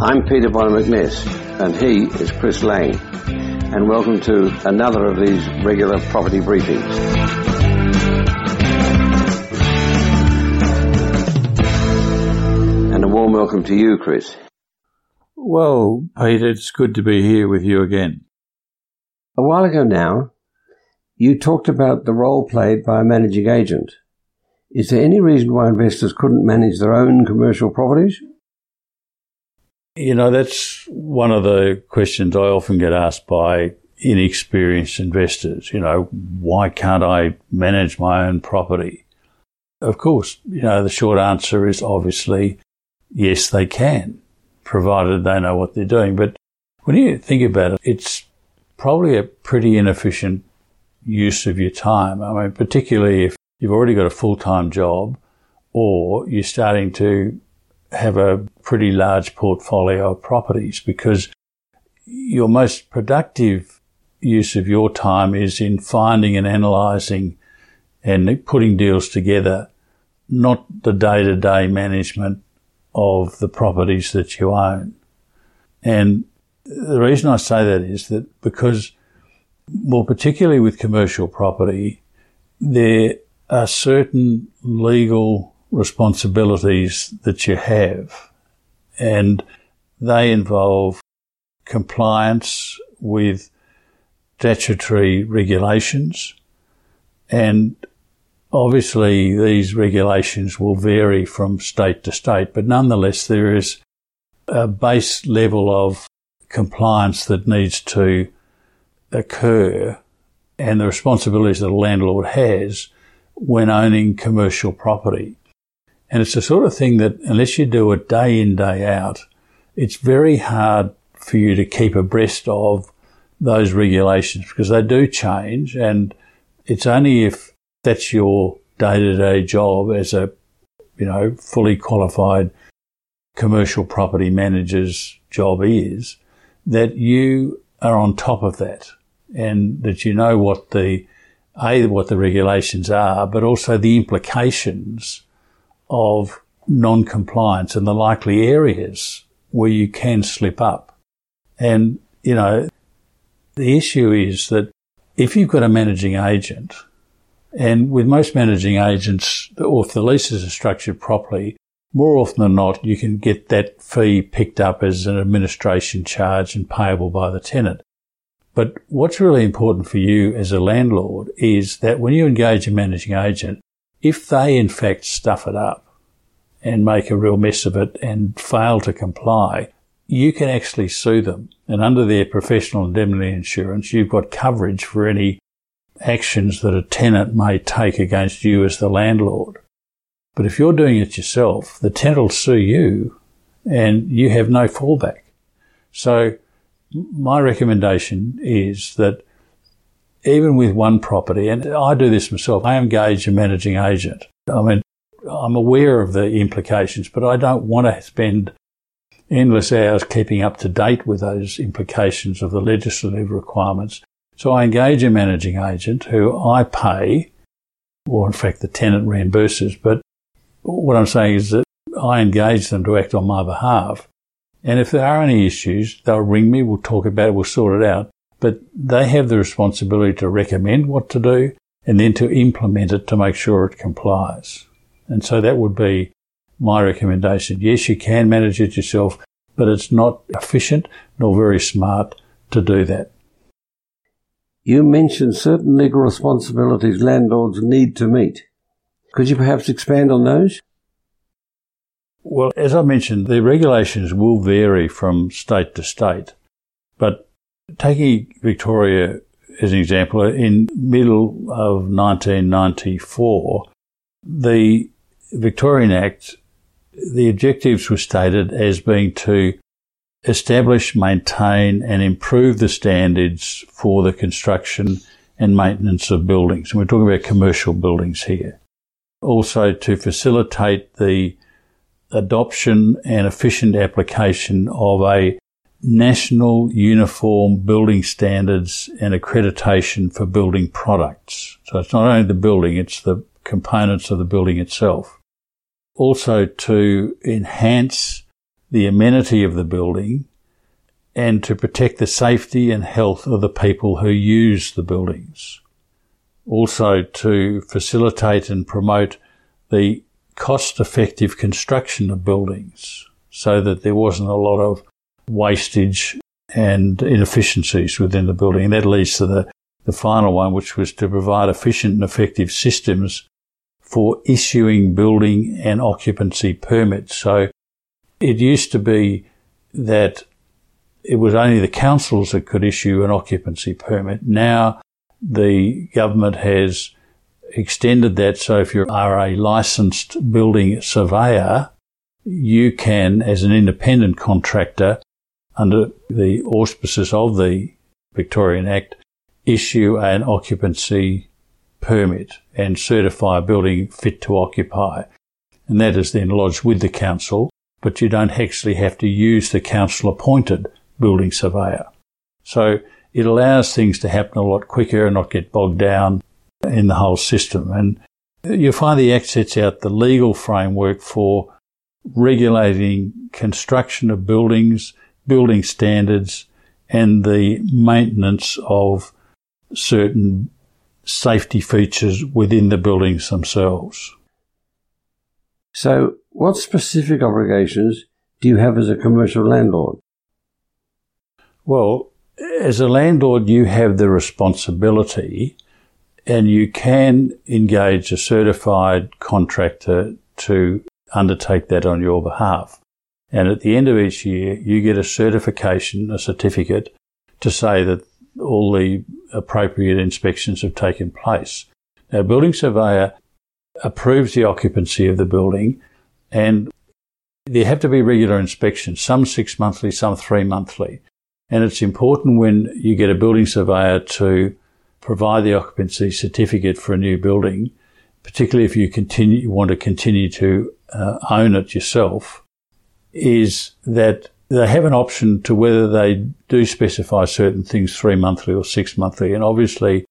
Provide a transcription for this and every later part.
I'm Peter Bonner McNess, and he is Chris Lang. And welcome to another of these regular property briefings. And a warm welcome to you, Chris. Well, Peter, it's good to be here with you again. A while ago now, you talked about the role played by a managing agent. Is there any reason why investors couldn't manage their own commercial properties? You know, that's one of the questions I often get asked by inexperienced investors. You know, why can't I manage my own property? Of course, you know, the short answer is obviously yes, they can, provided they know what they're doing. But when you think about it, it's probably a pretty inefficient use of your time. I mean, particularly if you've already got a full-time job or you're starting to have a pretty large portfolio of properties because your most productive use of your time is in finding and analysing and putting deals together, not the day-to-day management of the properties that you own. And the reason I say that is that because more particularly with commercial property, there are certain legal responsibilities that you have, and they involve compliance with statutory regulations, and obviously these regulations will vary from state to state, but nonetheless there is a base level of compliance that needs to occur. And the responsibilities that a landlord has when owning commercial property. And it's the sort of thing that unless you do it day in, day out, it's very hard for you to keep abreast of those regulations because they do change. And it's only if that's your day to day job as a, you know, fully qualified commercial property manager's job is that you are on top of that and that you know what the, A, what the regulations are, but also the implications of non-compliance and the likely areas where you can slip up. And, you know, the issue is that if you've got a managing agent, and with most managing agents, or if the leases are structured properly, more often than not, you can get that fee picked up as an administration charge and payable by the tenant. But what's really important for you as a landlord is that when you engage a managing agent, if they in fact stuff it up and make a real mess of it and fail to comply, you can actually sue them. And under their professional indemnity insurance, you've got coverage for any actions that a tenant may take against you as the landlord. But if you're doing it yourself, the tenant will sue you and you have no fallback. So my recommendation is that even with one property, and I do this myself, I engage a managing agent. I mean, I'm aware of the implications, but I don't want to spend endless hours keeping up to date with those implications of the legislative requirements. So I engage a managing agent who I pay, or in fact the tenant reimburses, but what I'm saying is that I engage them to act on my behalf. And if there are any issues, they'll ring me, we'll talk about it, we'll sort it out. But they have the responsibility to recommend what to do and then to implement it to make sure it complies. And so that would be my recommendation. Yes, you can manage it yourself, but it's not efficient nor very smart to do that. You mentioned certain legal responsibilities landlords need to meet. Could you perhaps expand on those? Well, as I mentioned, the regulations will vary from state to state. But taking Victoria as an example, in middle of 1994, the Victorian Act, the objectives were stated as being to establish, maintain and improve the standards for the construction and maintenance of buildings. And we're talking about commercial buildings here. Also to facilitate the adoption and efficient application of a national uniform building standards and accreditation for building products. So it's not only the building, it's the components of the building itself. Also to enhance the amenity of the building and to protect the safety and health of the people who use the buildings. Also to facilitate and promote the cost effective construction of buildings so that there wasn't a lot of wastage and inefficiencies within the building. And that leads to the, the final one, which was to provide efficient and effective systems for issuing building and occupancy permits. So it used to be that it was only the councils that could issue an occupancy permit. Now the government has extended that so if you are a licensed building surveyor, you can, as an independent contractor, under the auspices of the Victorian Act, issue an occupancy permit and certify a building fit to occupy. And that is then lodged with the council, but you don't actually have to use the council appointed building surveyor. So it allows things to happen a lot quicker and not get bogged down in the whole system. And you find the Act sets out the legal framework for regulating construction of buildings, building standards, and the maintenance of certain safety features within the buildings themselves. So, what specific obligations do you have as a commercial landlord? Well, as a landlord, you have the responsibility and you can engage a certified contractor to undertake that on your behalf. And at the end of each year, you get a certification, a certificate to say that all the appropriate inspections have taken place. Now, building surveyor approves the occupancy of the building and there have to be regular inspections, some six monthly, some three monthly. And it's important when you get a building surveyor to provide the occupancy certificate for a new building, particularly if you continue, you want to continue to uh, own it yourself, is that they have an option to whether they do specify certain things three monthly or six monthly. And obviously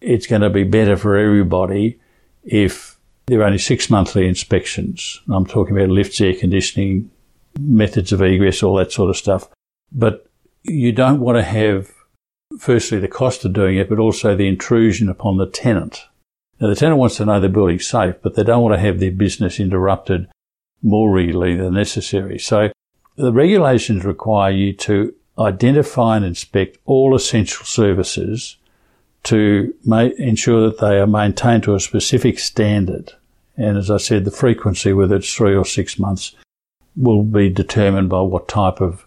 it's going to be better for everybody if there are only six monthly inspections. I'm talking about lifts, air conditioning, methods of egress, all that sort of stuff. But you don't want to have, firstly, the cost of doing it, but also the intrusion upon the tenant. Now, the tenant wants to know the building's safe, but they don't want to have their business interrupted more regularly than necessary. So the regulations require you to identify and inspect all essential services to ma- ensure that they are maintained to a specific standard. And as I said, the frequency, whether it's three or six months, will be determined by what type of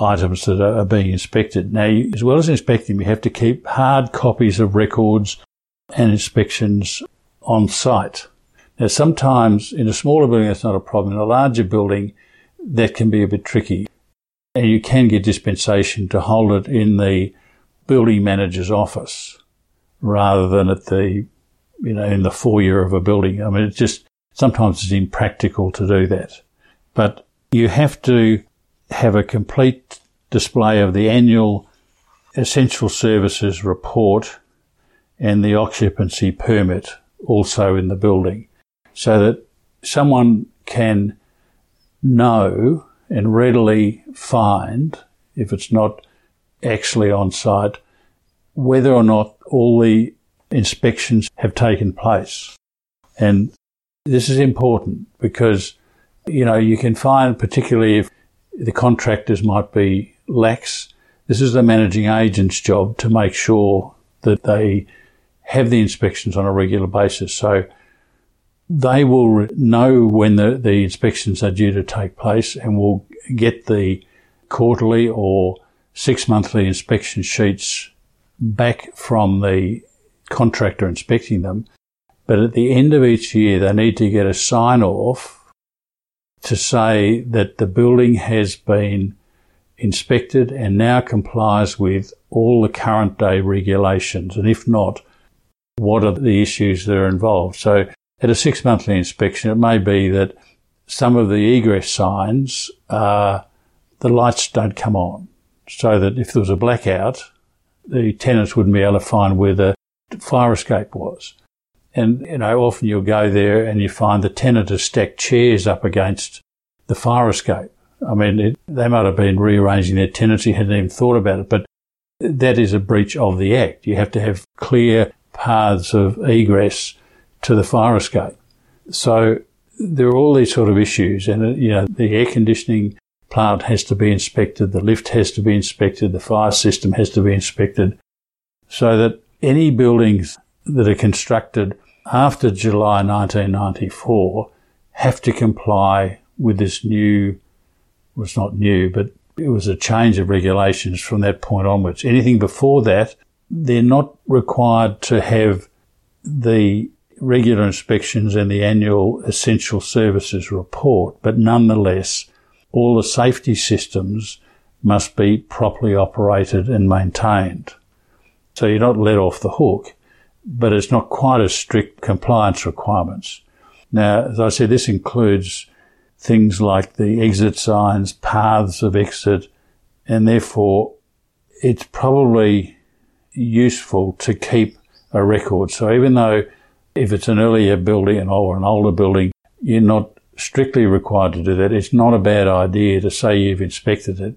items that are being inspected. Now, as well as inspecting, you have to keep hard copies of records and inspections on site. Now, sometimes in a smaller building, that's not a problem. In a larger building, that can be a bit tricky. And you can get dispensation to hold it in the building manager's office rather than at the, you know, in the foyer of a building. I mean, it's just, sometimes it's impractical to do that. But you have to have a complete display of the annual essential services report and the occupancy permit also in the building so that someone can know and readily find, if it's not actually on site, whether or not all the inspections have taken place. And this is important because, you know, you can find particularly if the contractors might be lax. This is the managing agent's job to make sure that they have the inspections on a regular basis. So they will know when the, the inspections are due to take place and will get the quarterly or six monthly inspection sheets back from the contractor inspecting them. But at the end of each year, they need to get a sign off to say that the building has been inspected and now complies with all the current day regulations. And if not, what are the issues that are involved? So at a six monthly inspection, it may be that some of the egress signs, uh, the lights don't come on. So that if there was a blackout, the tenants wouldn't be able to find where the fire escape was. And, you know, often you'll go there and you find the tenant has stacked chairs up against the fire escape. I mean, it, they might have been rearranging their tenancy, hadn't even thought about it, but that is a breach of the Act. You have to have clear paths of egress to the fire escape. So there are all these sort of issues, and you know, the air conditioning plant has to be inspected, the lift has to be inspected, the fire system has to be inspected, so that any buildings that are constructed after July 1994 have to comply with this new, well, it's not new, but it was a change of regulations from that point onwards. Anything before that, they're not required to have the regular inspections and the annual essential services report, but nonetheless, all the safety systems must be properly operated and maintained. So you're not let off the hook, but it's not quite as strict compliance requirements. Now, as I said, this includes things like the exit signs, paths of exit, and therefore it's probably useful to keep a record. So even though if it's an earlier building or an older building, you're not strictly required to do that. It's not a bad idea to say you've inspected it.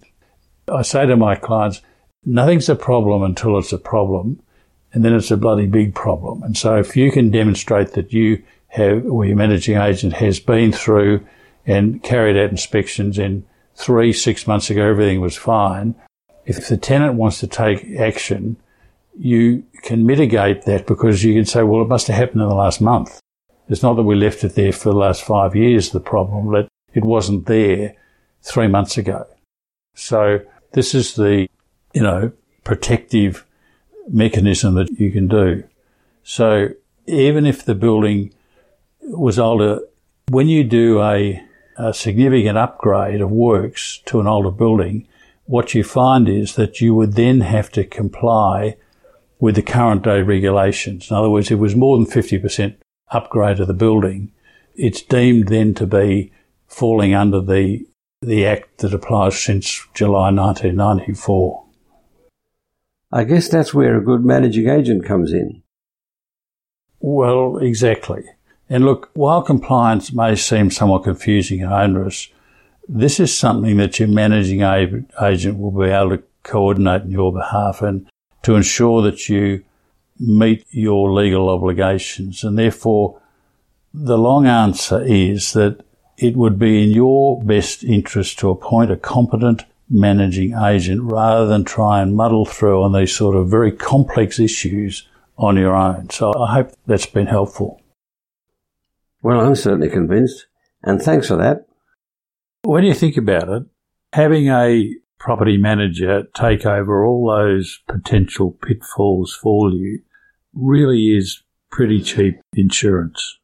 I say to my clients, nothing's a problem until it's a problem, and then it's a bloody big problem. And so if you can demonstrate that you have, or your managing agent has been through and carried out inspections and three, six months ago everything was fine, if the tenant wants to take action, you can mitigate that because you can say, well, it must have happened in the last month. It's not that we left it there for the last five years, the problem, that it wasn't there three months ago. So this is the, you know, protective mechanism that you can do. So even if the building was older, when you do a, a significant upgrade of works to an older building, what you find is that you would then have to comply with the current day regulations. In other words, if it was more than 50% upgrade of the building, it's deemed then to be falling under the the act that applies since July 1994. I guess that's where a good managing agent comes in. Well, exactly. And look, while compliance may seem somewhat confusing and onerous, this is something that your managing agent will be able to coordinate on your behalf and to ensure that you meet your legal obligations. And therefore, the long answer is that it would be in your best interest to appoint a competent managing agent rather than try and muddle through on these sort of very complex issues on your own. So I hope that's been helpful. Well, I'm certainly convinced, and thanks for that. When you think about it, having a property manager take over all those potential pitfalls for you really is pretty cheap insurance.